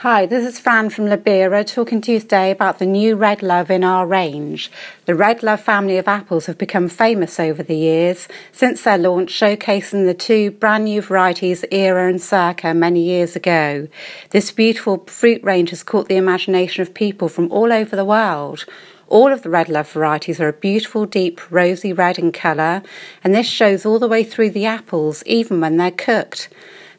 Hi, this is Fran from Lubera talking to you today about the new Red Love in our range. The Red Love family of apples have become famous over the years since their launch, showcasing the two brand new varieties, Era and Circa, many years ago. This beautiful fruit range has caught the imagination of people from all over the world. All of the Red Love varieties are a beautiful, deep, rosy red in colour, and this shows all the way through the apples, even when they're cooked.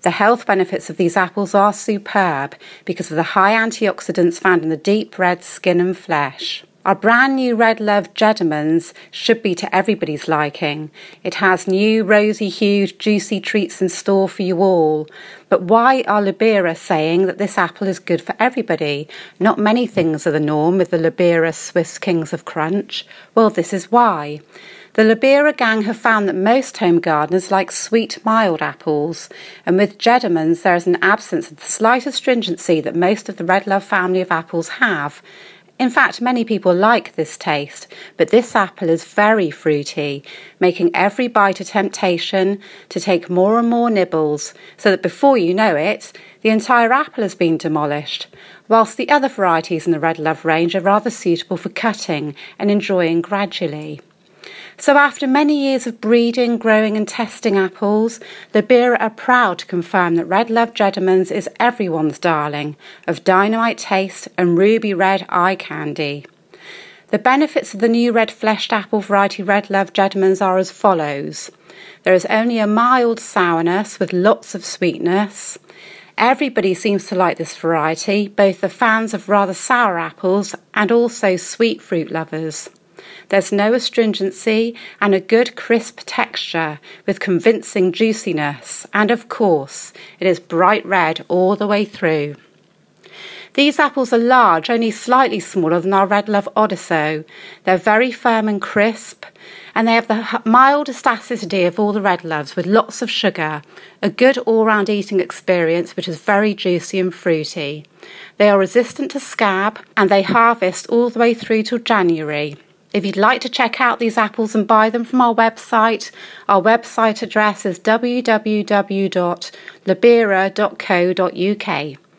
The health benefits of these apples are superb because of the high antioxidants found in the deep red skin and flesh. Our brand new Red Love Jedemans should be to everybody's liking. It has new rosy hued juicy treats in store for you all. But why are Lubera saying that this apple is good for everybody? Not many things are the norm with the Lubera Swiss Kings of Crunch. Well, this is why. The Lubera gang have found that most home gardeners like sweet, mild apples, and with Jedemans there is an absence of the slight astringency that most of the Red Love family of apples have. In fact, many people like this taste, but this apple is very fruity, making every bite a temptation to take more and more nibbles, so that before you know it, the entire apple has been demolished, whilst the other varieties in the Red Love range are rather suitable for cutting and enjoying gradually. So, after many years of breeding, growing, and testing apples, the Lubera are proud to confirm that Red Love Jedemans is everyone's darling of dynamite taste and ruby red eye candy. The benefits of the new red fleshed apple variety Red Love Jedemans are as follows there is only a mild sourness with lots of sweetness. Everybody seems to like this variety, both the fans of rather sour apples and also sweet fruit lovers. There's no astringency and a good crisp texture with convincing juiciness, and of course, it is bright red all the way through. These apples are large, only slightly smaller than our Red Love Odysso. They're very firm and crisp, and they have the mildest acidity of all the Red Loves with lots of sugar, a good all round eating experience which is very juicy and fruity. They are resistant to scab and they harvest all the way through till January. If you'd like to check out these apples and buy them from our website, our website address is www.lubera.co.uk.